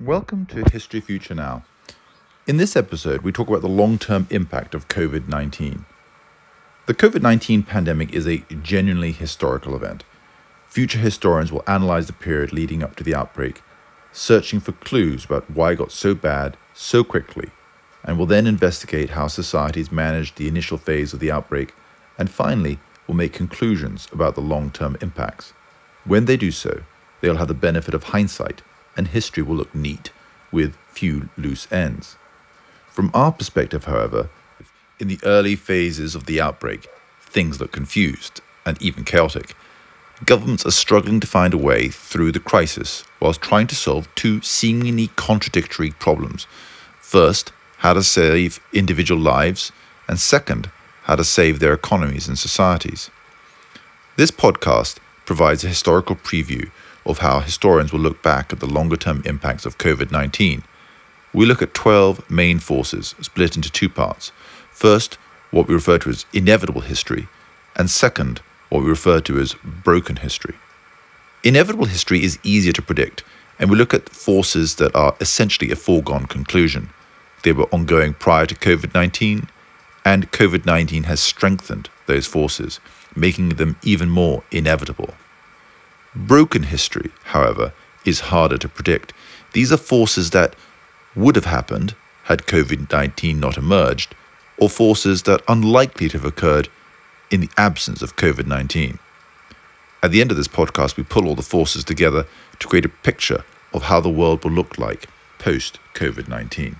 Welcome to History Future Now. In this episode, we talk about the long term impact of COVID 19. The COVID 19 pandemic is a genuinely historical event. Future historians will analyze the period leading up to the outbreak, searching for clues about why it got so bad so quickly, and will then investigate how societies managed the initial phase of the outbreak, and finally, will make conclusions about the long term impacts. When they do so, they'll have the benefit of hindsight and history will look neat, with few loose ends. From our perspective, however, in the early phases of the outbreak, things look confused and even chaotic. Governments are struggling to find a way through the crisis whilst trying to solve two seemingly contradictory problems. First, how to save individual lives, and second, how to save their economies and societies. This podcast provides a historical preview of how historians will look back at the longer term impacts of COVID 19. We look at 12 main forces split into two parts. First, what we refer to as inevitable history, and second, what we refer to as broken history. Inevitable history is easier to predict, and we look at forces that are essentially a foregone conclusion. They were ongoing prior to COVID 19, and COVID 19 has strengthened those forces, making them even more inevitable. Broken history, however, is harder to predict. These are forces that would have happened had COVID 19 not emerged, or forces that are unlikely to have occurred in the absence of COVID 19. At the end of this podcast, we pull all the forces together to create a picture of how the world will look like post COVID 19.